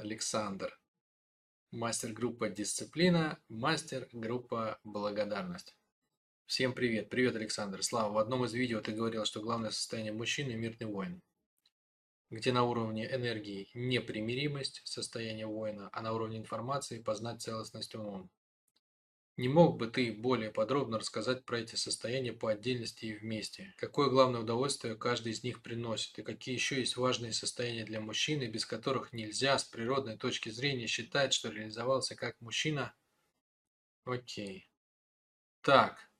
Александр. Мастер-группа «Дисциплина», мастер-группа «Благодарность». Всем привет. Привет, Александр. Слава, в одном из видео ты говорил, что главное состояние мужчины – мирный воин. Где на уровне энергии непримиримость, состояние воина, а на уровне информации познать целостность умом. Не мог бы ты более подробно рассказать про эти состояния по отдельности и вместе? Какое главное удовольствие каждый из них приносит? И какие еще есть важные состояния для мужчины, без которых нельзя с природной точки зрения считать, что реализовался как мужчина? Окей. Так.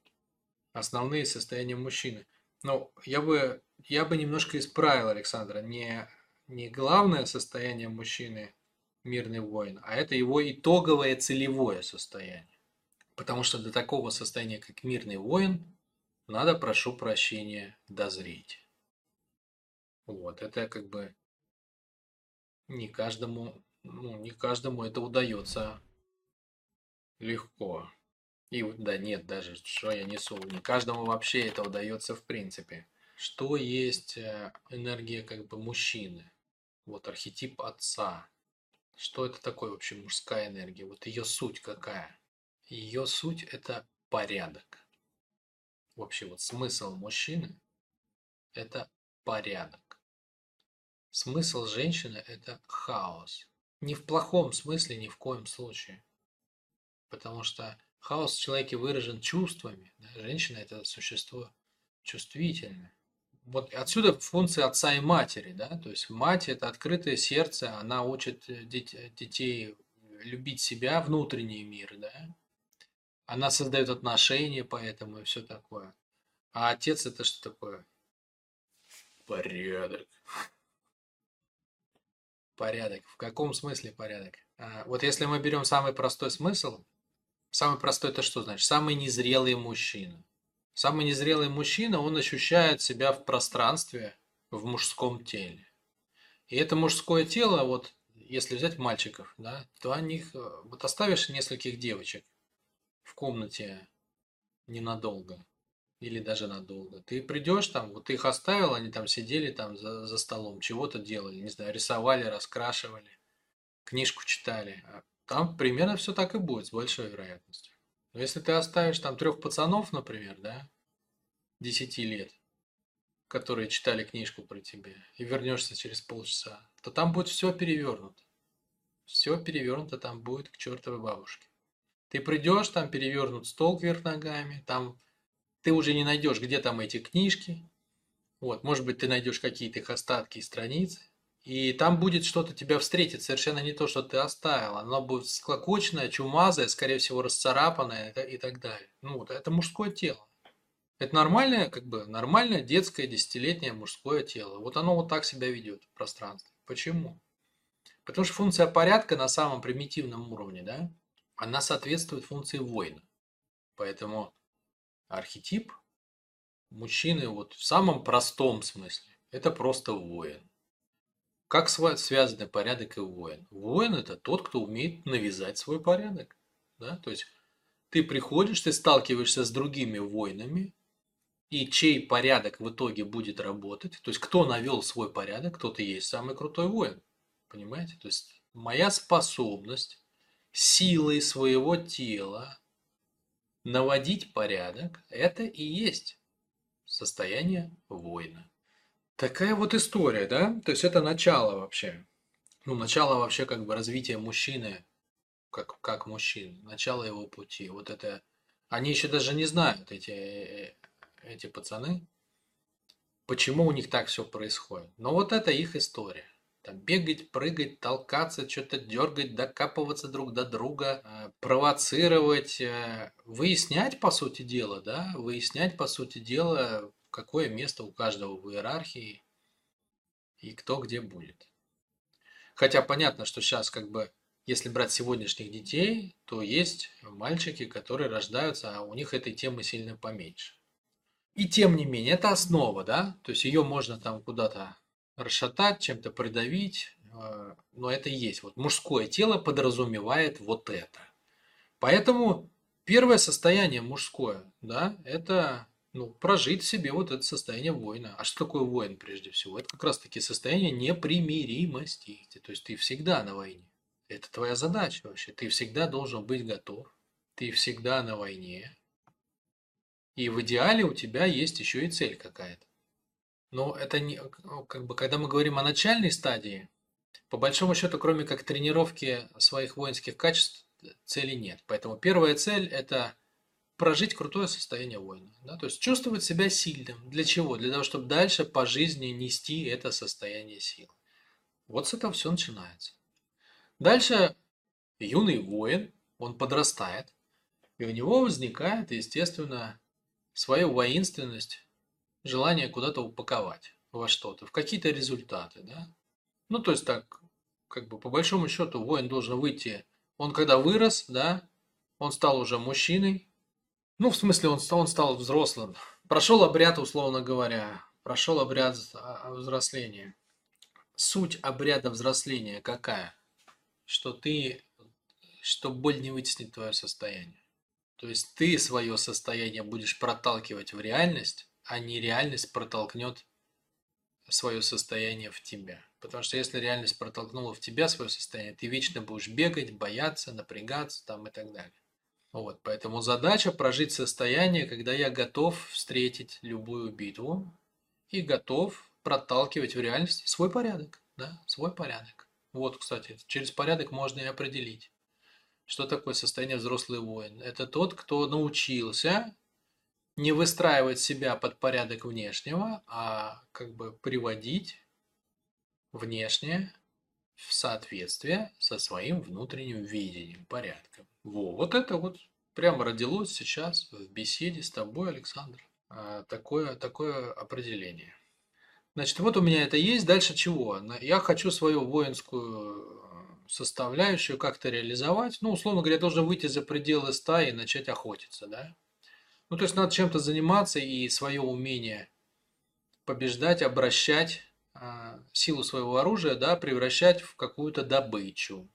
Основные состояния мужчины. Ну, я бы, я бы немножко исправил Александра. Не, не главное состояние мужчины – мирный воин, а это его итоговое целевое состояние. Потому что до такого состояния, как мирный воин, надо, прошу прощения, дозреть. Вот, это как бы не каждому, ну, не каждому это удается легко. И да нет, даже что я несу, не каждому вообще это удается в принципе. Что есть э, энергия как бы мужчины? Вот архетип отца. Что это такое вообще мужская энергия? Вот ее суть какая? Ее суть – это порядок. Вообще вот смысл мужчины – это порядок. Смысл женщины – это хаос. Не в плохом смысле, ни в коем случае. Потому что хаос в человеке выражен чувствами. Да? Женщина – это существо чувствительное. Вот отсюда функция отца и матери. Да? То есть мать – это открытое сердце, она учит детей любить себя, внутренний мир. Да? Она создает отношения, поэтому и все такое. А отец это что такое? Порядок. Порядок. В каком смысле порядок? А, вот если мы берем самый простой смысл, самый простой это что значит? Самый незрелый мужчина. Самый незрелый мужчина, он ощущает себя в пространстве, в мужском теле. И это мужское тело, вот если взять мальчиков, да, то о них, э, вот оставишь нескольких девочек, в комнате ненадолго или даже надолго. Ты придешь там, вот ты их оставил, они там сидели там за, за столом, чего-то делали, не знаю, рисовали, раскрашивали, книжку читали. А там примерно все так и будет, с большой вероятностью. Но если ты оставишь там трех пацанов, например, да, 10 лет, которые читали книжку про тебя, и вернешься через полчаса, то там будет все перевернуто. Все перевернуто там будет к чертовой бабушке. Ты придешь, там перевернут стол кверх ногами, там ты уже не найдешь, где там эти книжки. Вот, может быть, ты найдешь какие-то их остатки и страницы. И там будет что-то тебя встретить, совершенно не то, что ты оставил. Оно будет склокоченное, чумазое, скорее всего, расцарапанное и так далее. Ну, вот это мужское тело. Это нормальное, как бы, нормальное детское десятилетнее мужское тело. Вот оно вот так себя ведет в пространстве. Почему? Потому что функция порядка на самом примитивном уровне, да, она соответствует функции воина. Поэтому архетип мужчины вот в самом простом смысле – это просто воин. Как связаны порядок и воин? Воин – это тот, кто умеет навязать свой порядок. Да? То есть ты приходишь, ты сталкиваешься с другими воинами, и чей порядок в итоге будет работать, то есть кто навел свой порядок, тот и есть самый крутой воин. Понимаете? То есть моя способность силой своего тела наводить порядок, это и есть состояние воина. Такая вот история, да? То есть это начало вообще. Ну, начало вообще как бы развития мужчины, как, как мужчины, начало его пути. Вот это... Они еще даже не знают, эти, эти пацаны, почему у них так все происходит. Но вот это их история. Там бегать, прыгать, толкаться, что-то дергать, докапываться друг до друга, э, провоцировать, э, выяснять, по сути дела, да, выяснять, по сути дела, какое место у каждого в иерархии и кто где будет. Хотя понятно, что сейчас как бы, если брать сегодняшних детей, то есть мальчики, которые рождаются, а у них этой темы сильно поменьше. И тем не менее, это основа, да, то есть ее можно там куда-то расшатать, чем-то придавить, а, но это и есть. Вот мужское тело подразумевает вот это. Поэтому первое состояние мужское, да, это ну, прожить в себе вот это состояние воина. А что такое воин прежде всего? Это как раз таки состояние непримиримости. То есть ты всегда на войне. Это твоя задача вообще. Ты всегда должен быть готов. Ты всегда на войне. И в идеале у тебя есть еще и цель какая-то. Но это не, как бы, когда мы говорим о начальной стадии, по большому счету, кроме как тренировки своих воинских качеств, цели нет. Поэтому первая цель – это прожить крутое состояние воина. Да? То есть чувствовать себя сильным. Для чего? Для того, чтобы дальше по жизни нести это состояние силы. Вот с этого все начинается. Дальше юный воин, он подрастает, и у него возникает, естественно, свою воинственность, желание куда-то упаковать во что-то, в какие-то результаты, да. Ну, то есть так, как бы по большому счету воин должен выйти, он когда вырос, да, он стал уже мужчиной, ну, в смысле, он, он стал взрослым, прошел обряд, условно говоря, прошел обряд а, взросления. Суть обряда взросления какая? Что ты, что боль не вытеснит твое состояние. То есть ты свое состояние будешь проталкивать в реальность, а не реальность протолкнет свое состояние в тебя. Потому что если реальность протолкнула в тебя свое состояние, ты вечно будешь бегать, бояться, напрягаться там и так далее. Вот, поэтому задача прожить состояние, когда я готов встретить любую битву и готов проталкивать в реальность свой порядок, да, свой порядок. Вот, кстати, через порядок можно и определить, что такое состояние взрослый воин. Это тот, кто научился не выстраивать себя под порядок внешнего, а как бы приводить внешнее в соответствие со своим внутренним видением, порядком. Во, вот это вот прямо родилось сейчас в беседе с тобой, Александр. А, такое, такое определение. Значит, вот у меня это есть. Дальше чего? Я хочу свою воинскую составляющую как-то реализовать. Ну, условно говоря, я должен выйти за пределы стаи и начать охотиться, да? Ну, то есть надо чем-то заниматься и свое умение побеждать, обращать а, силу своего оружия, да, превращать в какую-то добычу.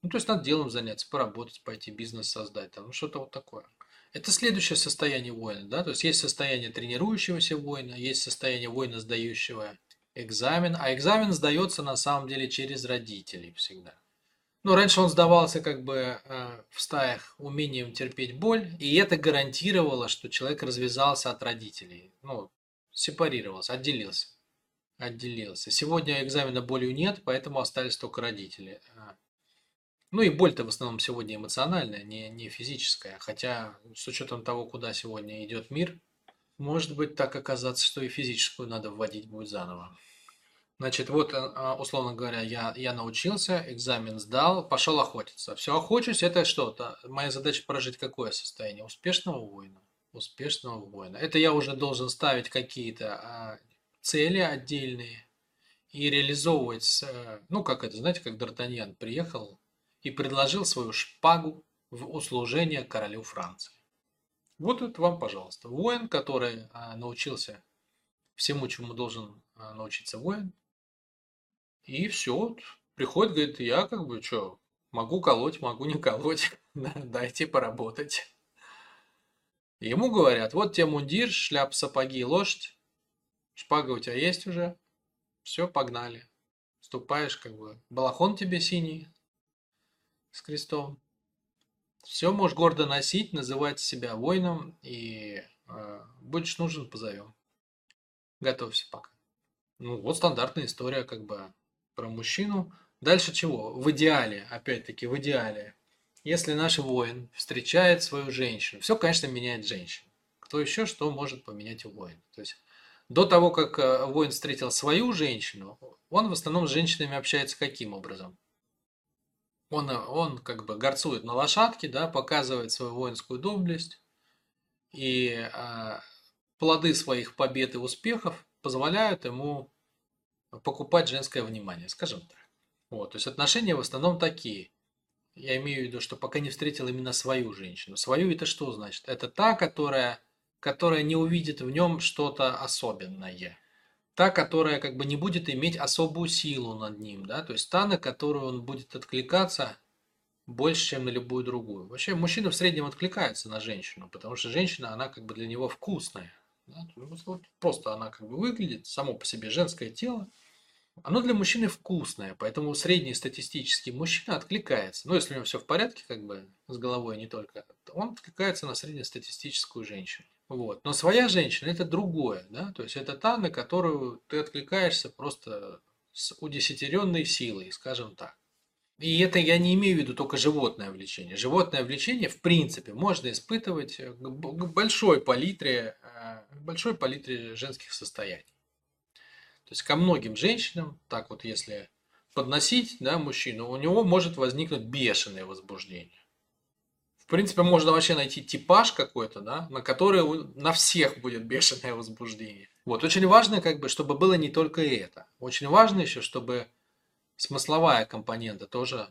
Ну, то есть надо делом заняться, поработать, пойти бизнес создать, там, ну, что-то вот такое. Это следующее состояние воина, да, то есть есть состояние тренирующегося воина, есть состояние воина, сдающего экзамен, а экзамен сдается на самом деле через родителей всегда. Ну, раньше он сдавался как бы э, в стаях умением терпеть боль, и это гарантировало, что человек развязался от родителей, ну, сепарировался, отделился. Отделился. Сегодня экзамена болью нет, поэтому остались только родители. А. Ну и боль-то в основном сегодня эмоциональная, не, не физическая. Хотя с учетом того, куда сегодня идет мир, может быть так оказаться, что и физическую надо вводить будет заново. Значит, вот, э, а, условно говоря, я, я научился, экзамен сдал, пошел охотиться. Все, охочусь, это что-то. Моя задача прожить какое состояние? Успешного воина. Успешного воина. Это я уже должен ставить какие-то а, цели отдельные и реализовывать, э, ну, как это, знаете, как Д'Артаньян приехал и предложил свою шпагу в услужение королю Франции. Вот это вам, пожалуйста. Воин, который а, научился всему, чему должен научиться воин, и все, приходит, говорит, я как бы что, могу колоть, могу не колоть, дайте поработать. Ему говорят, вот тебе мундир, шляп, сапоги, лошадь, шпага у тебя есть уже, все, погнали. Ступаешь, как бы, балахон тебе синий с крестом. Все можешь гордо носить, называть себя воином, и э, будешь нужен, позовем. Готовься пока. Ну, вот стандартная история, как бы, про мужчину. Дальше чего? В идеале, опять-таки, в идеале. Если наш воин встречает свою женщину, все, конечно, меняет женщину. Кто еще что может поменять у воина? То есть до того, как э, воин встретил свою женщину, он в основном с женщинами общается каким образом? Он, э, он как бы горцует на лошадке, да, показывает свою воинскую доблесть, и э, плоды своих побед и успехов позволяют ему покупать женское внимание, скажем так. Вот, то есть отношения в основном такие. Я имею в виду, что пока не встретил именно свою женщину. Свою это что значит? Это та, которая, которая не увидит в нем что-то особенное. Та, которая как бы не будет иметь особую силу над ним, да, то есть та, на которую он будет откликаться больше, чем на любую другую. Вообще мужчина в среднем откликается на женщину, потому что женщина, она как бы для него вкусная. Да? Просто она как бы выглядит, само по себе женское тело, оно для мужчины вкусное, поэтому средний статистический мужчина откликается. Ну, если у него все в порядке, как бы с головой не только, он откликается на среднестатистическую женщину. Вот. Но своя женщина это другое, да, то есть это та, на которую ты откликаешься просто с удесятеренной силой, скажем так. И это я не имею в виду только животное влечение. Животное влечение, в принципе, можно испытывать к большой палитре, э, большой палитре женских состояний. То есть ко многим женщинам, так вот если подносить да, мужчину, у него может возникнуть бешеное возбуждение. В принципе, можно вообще найти типаж какой-то, да, на который на всех будет бешеное возбуждение. Вот, очень важно, как бы, чтобы было не только это. Очень важно еще, чтобы смысловая компонента тоже,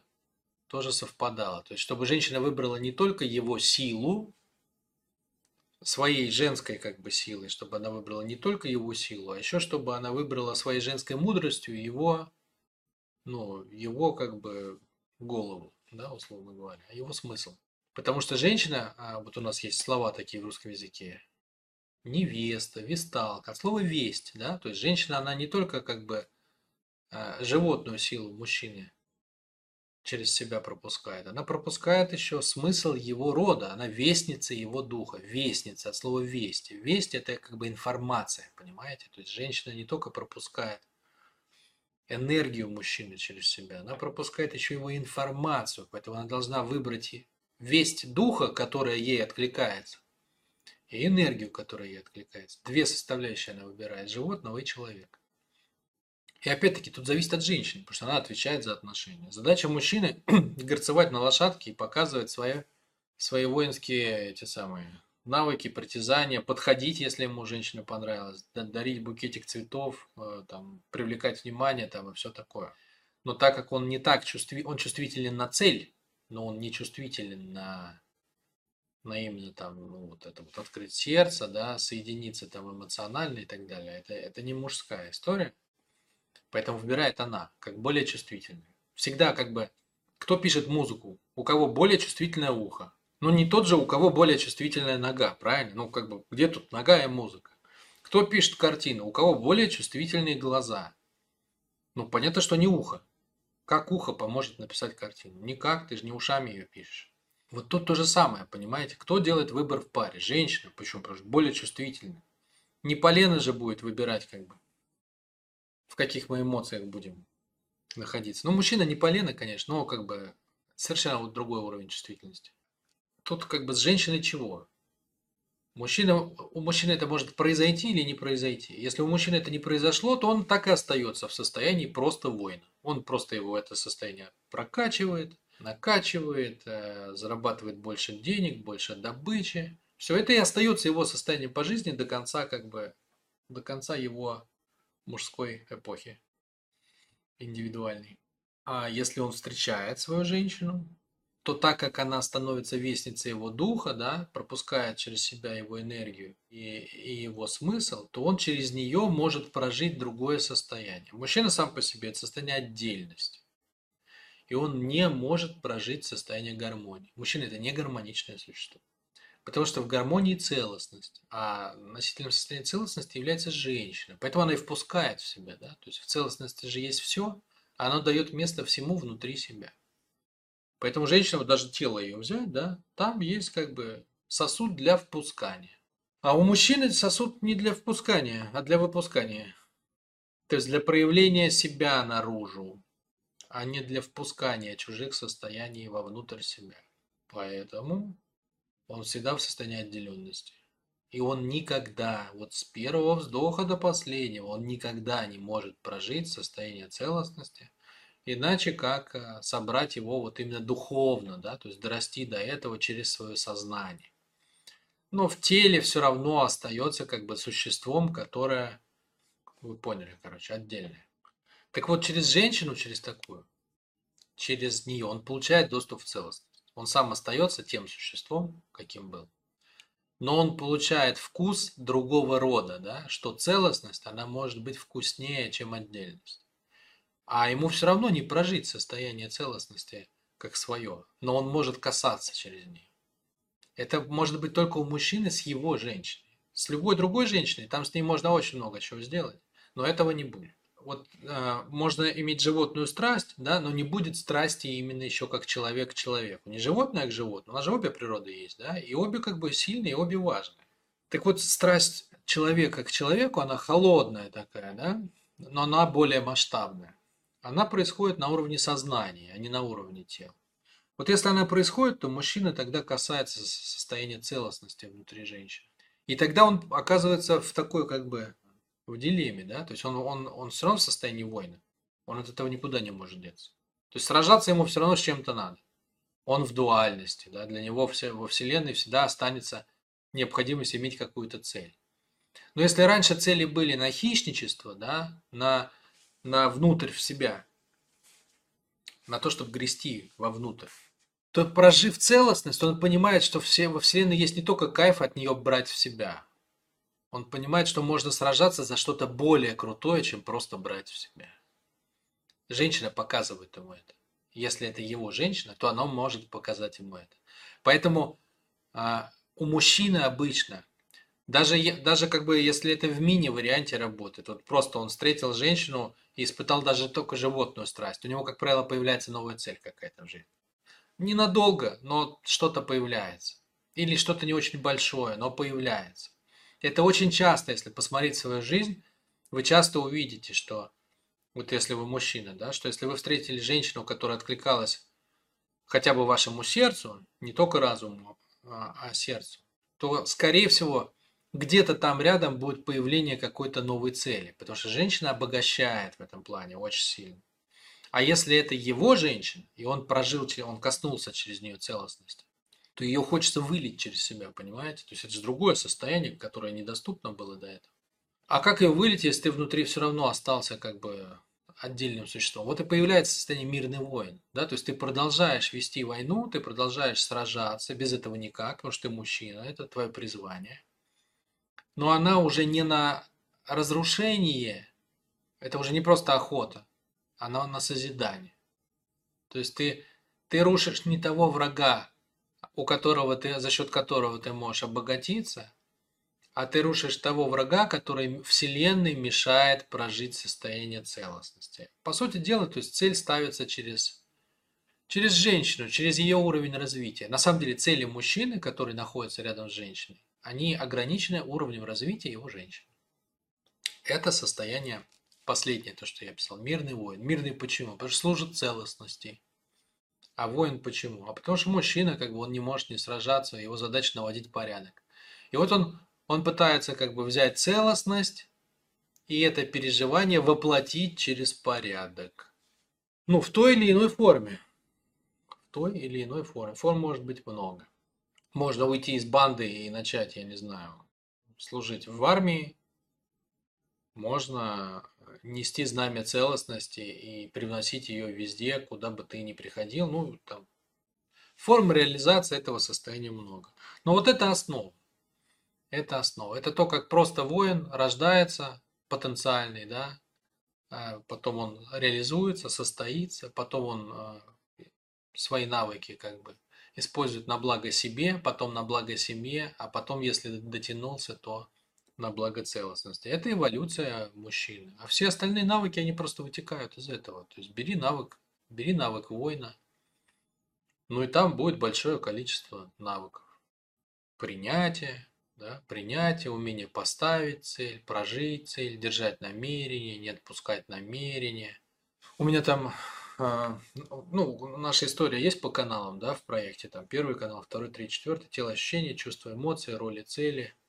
тоже совпадала. То есть, чтобы женщина выбрала не только его силу, своей женской как бы силой, чтобы она выбрала не только его силу, а еще чтобы она выбрала своей женской мудростью его, ну, его как бы голову, да, условно говоря, его смысл. Потому что женщина, а вот у нас есть слова такие в русском языке, невеста, весталка, от слова весть, да, то есть женщина, она не только как бы а, животную силу мужчины через себя пропускает, она пропускает еще смысл его рода, она вестница его духа, вестница от слова вести. Весть это как бы информация, понимаете? То есть женщина не только пропускает энергию мужчины через себя, она пропускает еще его информацию, поэтому она должна выбрать весть духа, которая ей откликается, и энергию, которая ей откликается. Две составляющие она выбирает, животного и человека. И опять-таки тут зависит от женщины, потому что она отвечает за отношения. Задача мужчины горцевать на лошадке и показывать свои, свои воинские эти самые навыки, притязания, подходить, если ему женщина понравилась, дарить букетик цветов, э, там, привлекать внимание там, и все такое. Но так как он не так чувствителен, он чувствителен на цель, но он не чувствителен на, на именно там, ну, вот это вот открыть сердце, да, соединиться там эмоционально и так далее. Это, это не мужская история. Поэтому выбирает она, как более чувствительная. Всегда как бы, кто пишет музыку, у кого более чувствительное ухо. Ну не тот же, у кого более чувствительная нога, правильно? Ну как бы, где тут нога и музыка? Кто пишет картину, у кого более чувствительные глаза? Ну понятно, что не ухо. Как ухо поможет написать картину? Никак, ты же не ушами ее пишешь. Вот тут то же самое, понимаете? Кто делает выбор в паре? Женщина. Почему? Потому что более чувствительная. Не полено же будет выбирать как бы в каких мы эмоциях будем находиться. Ну, мужчина не полено, конечно, но как бы совершенно вот другой уровень чувствительности. Тут как бы с женщиной чего? Мужчина, у мужчины это может произойти или не произойти. Если у мужчины это не произошло, то он так и остается в состоянии просто воина. Он просто его это состояние прокачивает, накачивает, э, зарабатывает больше денег, больше добычи. Все это и остается его состоянием по жизни до конца, как бы, до конца его мужской эпохи, индивидуальной. А если он встречает свою женщину, то так как она становится вестницей его духа, да, пропускает через себя его энергию и, и его смысл, то он через нее может прожить другое состояние. Мужчина сам по себе это состояние отдельности. И он не может прожить состояние гармонии. Мужчина это не гармоничное существо. Потому что в гармонии целостность, а носителем состояния целостности является женщина. Поэтому она и впускает в себя, да. То есть в целостности же есть все, а оно дает место всему внутри себя. Поэтому женщина, вот даже тело ее взять, да, там есть как бы сосуд для впускания. А у мужчины сосуд не для впускания, а для выпускания. То есть для проявления себя наружу, а не для впускания чужих состояний вовнутрь себя. Поэтому он всегда в состоянии отделенности. И он никогда, вот с первого вздоха до последнего, он никогда не может прожить состояние целостности, иначе как э, собрать его вот именно духовно, да, то есть дорасти до этого через свое сознание. Но в теле все равно остается как бы существом, которое, вы поняли, короче, отдельное. Так вот, через женщину, через такую, через нее он получает доступ в целостность. Он сам остается тем существом, каким был. Но он получает вкус другого рода, да, что целостность, она может быть вкуснее, чем отдельность. А ему все равно не прожить состояние целостности как свое, но он может касаться через нее. Это может быть только у мужчины с его женщиной. С любой другой женщиной, там с ней можно очень много чего сделать, но этого не будет. Вот э, можно иметь животную страсть, да, но не будет страсти именно еще как человек к человеку. Не животное к животному, у нас же обе природы есть, да, и обе как бы сильные, и обе важные. Так вот, страсть человека к человеку, она холодная такая, да, но она более масштабная. Она происходит на уровне сознания, а не на уровне тела. Вот если она происходит, то мужчина тогда касается состояния целостности внутри женщины. И тогда он оказывается в такой как бы в дилемме, да, то есть он, он, он все равно в состоянии войны, он от этого никуда не может деться. То есть сражаться ему все равно с чем-то надо. Он в дуальности, да, для него все, во Вселенной всегда останется необходимость иметь какую-то цель. Но если раньше цели были на хищничество, да, на, на внутрь в себя, на то, чтобы грести вовнутрь, то прожив целостность, он понимает, что все, во Вселенной есть не только кайф от нее брать в себя, он понимает, что можно сражаться за что-то более крутое, чем просто брать в себя. Женщина показывает ему это. Если это его женщина, то она может показать ему это. Поэтому а, у мужчины обычно, даже, даже как бы если это в мини-варианте работает, вот просто он встретил женщину и испытал даже только животную страсть, у него, как правило, появляется новая цель какая-то в жизни. Ненадолго, но что-то появляется. Или что-то не очень большое, но появляется. Это очень часто, если посмотреть свою жизнь, вы часто увидите, что вот если вы мужчина, да, что если вы встретили женщину, которая откликалась хотя бы вашему сердцу, не только разуму, а, а сердцу, то, скорее всего, где-то там рядом будет появление какой-то новой цели, потому что женщина обогащает в этом плане очень сильно. А если это его женщина, и он прожил, он коснулся через нее целостности, то ее хочется вылить через себя, понимаете? То есть это же другое состояние, которое недоступно было до этого. А как ее вылить, если ты внутри все равно остался как бы отдельным существом? Вот и появляется состояние мирный воин. Да? То есть ты продолжаешь вести войну, ты продолжаешь сражаться, без этого никак, потому что ты мужчина, это твое призвание. Но она уже не на разрушение, это уже не просто охота, она на созидание. То есть ты, ты рушишь не того врага, у которого ты, за счет которого ты можешь обогатиться, а ты рушишь того врага, который Вселенной мешает прожить состояние целостности. По сути дела, то есть цель ставится через, через женщину, через ее уровень развития. На самом деле цели мужчины, которые находятся рядом с женщиной, они ограничены уровнем развития его женщины. Это состояние последнее, то, что я писал, мирный воин. Мирный почему? Потому что служит целостности. А воин почему? А потому что мужчина, как бы, он не может не сражаться, его задача наводить порядок. И вот он, он пытается как бы взять целостность и это переживание воплотить через порядок. Ну, в той или иной форме. В той или иной форме. Форм может быть много. Можно уйти из банды и начать, я не знаю, служить в армии. Можно нести знамя целостности и привносить ее везде, куда бы ты ни приходил. Ну, там, форм реализации этого состояния много. Но вот это основа. Это основа. Это то, как просто воин рождается потенциальный, да, а потом он реализуется, состоится, потом он а, свои навыки как бы использует на благо себе, потом на благо семье, а потом, если дотянулся, то на благо целостности. Это эволюция мужчины. А все остальные навыки, они просто вытекают из этого. То есть бери навык, бери навык воина. Ну и там будет большое количество навыков. Принятие, да, принятие, умение поставить цель, прожить цель, держать намерение, не отпускать намерение. У меня там, а, ну, наша история есть по каналам, да, в проекте. Там первый канал, второй, третий, четвертый. Тело ощущения, чувство эмоций, роли цели –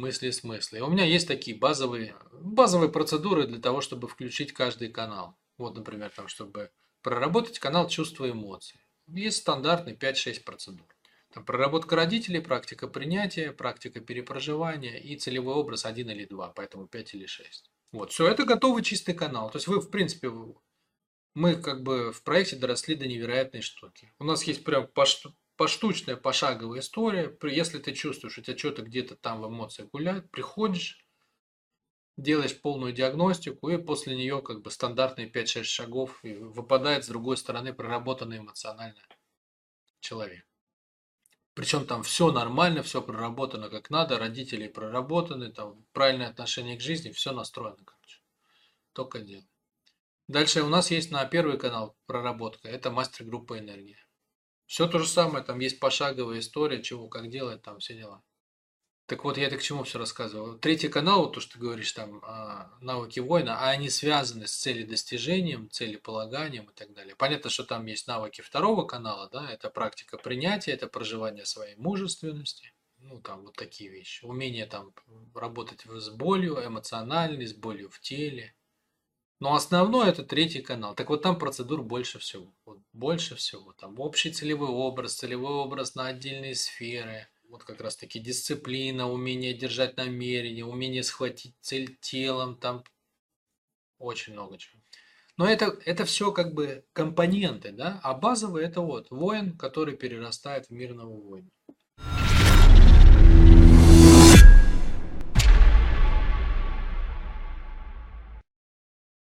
мысли, смыслы. у меня есть такие базовые, базовые процедуры для того, чтобы включить каждый канал. Вот, например, там, чтобы проработать канал чувства и эмоций. Есть стандартный 5-6 процедур. Там проработка родителей, практика принятия, практика перепроживания и целевой образ один или два, поэтому 5 или 6. Вот, все, это готовый чистый канал. То есть вы, в принципе, мы как бы в проекте доросли до невероятной штуки. У нас есть прям поштучная, пошаговая история. Если ты чувствуешь, у тебя что-то где-то там в эмоциях гуляет, приходишь, делаешь полную диагностику, и после нее как бы стандартные 5-6 шагов, и выпадает с другой стороны проработанный эмоционально человек. Причем там все нормально, все проработано как надо, родители проработаны, там правильное отношение к жизни, все настроено, короче. только делай. Дальше у нас есть на первый канал проработка, это мастер-группа энергия. Все то же самое, там есть пошаговая история, чего, как делать, там все дела. Так вот, я это к чему все рассказывал. Третий канал, вот то, что ты говоришь, там, а, навыки воина, а они связаны с целедостижением, целеполаганием и так далее. Понятно, что там есть навыки второго канала, да, это практика принятия, это проживание своей мужественности, ну, там, вот такие вещи. Умение там работать с болью, эмоциональной, с болью в теле. Но основной это третий канал. Так вот там процедур больше всего. Вот больше всего. Там общий целевой образ, целевой образ на отдельные сферы – вот как раз таки дисциплина, умение держать намерение, умение схватить цель телом, там очень много чего. Но это, это все как бы компоненты, да, а базовый это вот воин, который перерастает в мирного воина.